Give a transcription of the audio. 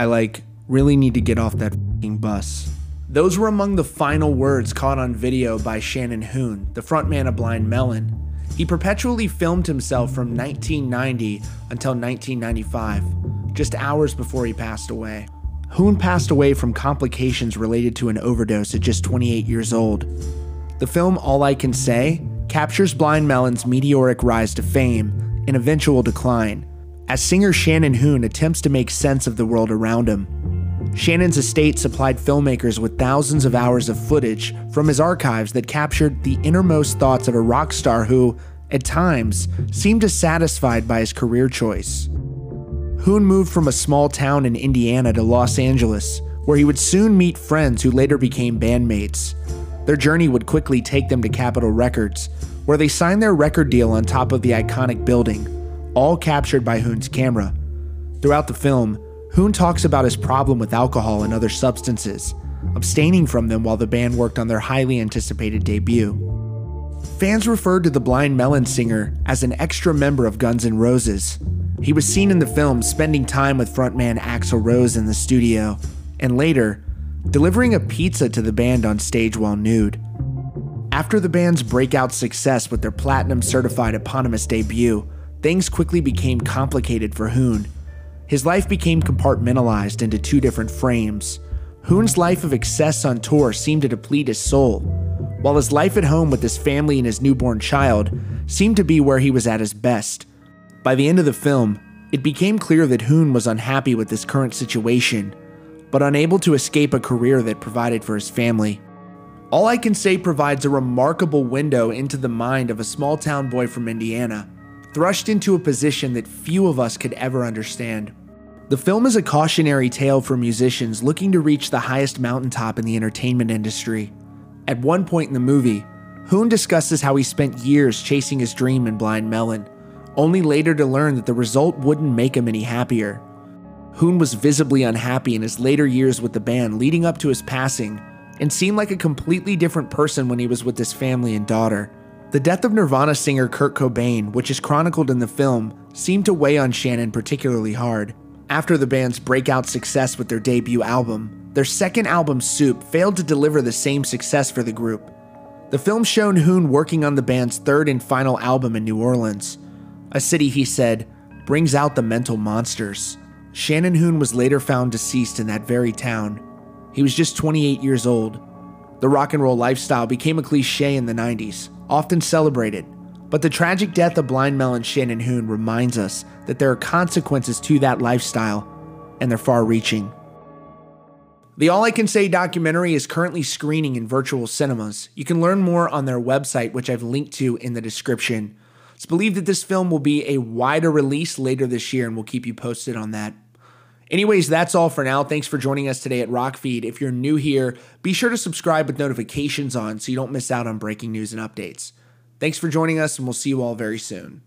I like really need to get off that bus. Those were among the final words caught on video by Shannon Hoon, the frontman of Blind Melon. He perpetually filmed himself from 1990 until 1995, just hours before he passed away. Hoon passed away from complications related to an overdose at just 28 years old. The film All I Can Say captures Blind Melon's meteoric rise to fame and eventual decline, as singer Shannon Hoon attempts to make sense of the world around him. Shannon's estate supplied filmmakers with thousands of hours of footage from his archives that captured the innermost thoughts of a rock star who, at times, seemed dissatisfied by his career choice. Hoon moved from a small town in Indiana to Los Angeles, where he would soon meet friends who later became bandmates. Their journey would quickly take them to Capitol Records, where they signed their record deal on top of the iconic building, all captured by Hoon's camera. Throughout the film, Hoon talks about his problem with alcohol and other substances, abstaining from them while the band worked on their highly anticipated debut. Fans referred to the Blind Melon singer as an extra member of Guns N' Roses. He was seen in the film spending time with frontman Axl Rose in the studio, and later, delivering a pizza to the band on stage while nude. After the band's breakout success with their platinum certified eponymous debut, things quickly became complicated for Hoon. His life became compartmentalized into two different frames. Hoon's life of excess on tour seemed to deplete his soul, while his life at home with his family and his newborn child seemed to be where he was at his best. By the end of the film, it became clear that Hoon was unhappy with his current situation, but unable to escape a career that provided for his family. All I Can Say provides a remarkable window into the mind of a small town boy from Indiana, thrust into a position that few of us could ever understand. The film is a cautionary tale for musicians looking to reach the highest mountaintop in the entertainment industry. At one point in the movie, Hoon discusses how he spent years chasing his dream in Blind Melon, only later to learn that the result wouldn't make him any happier. Hoon was visibly unhappy in his later years with the band leading up to his passing and seemed like a completely different person when he was with his family and daughter. The death of Nirvana singer Kurt Cobain, which is chronicled in the film, seemed to weigh on Shannon particularly hard. After the band's breakout success with their debut album, their second album, Soup, failed to deliver the same success for the group. The film showed Hoon working on the band's third and final album in New Orleans, a city he said brings out the mental monsters. Shannon Hoon was later found deceased in that very town. He was just 28 years old. The rock and roll lifestyle became a cliche in the 90s, often celebrated, but the tragic death of Blind Melon Shannon Hoon reminds us that there are consequences to that lifestyle, and they're far reaching. The All I Can Say documentary is currently screening in virtual cinemas. You can learn more on their website, which I've linked to in the description. It's believed that this film will be a wider release later this year, and we'll keep you posted on that. Anyways, that's all for now. Thanks for joining us today at Rockfeed. If you're new here, be sure to subscribe with notifications on so you don't miss out on breaking news and updates. Thanks for joining us, and we'll see you all very soon.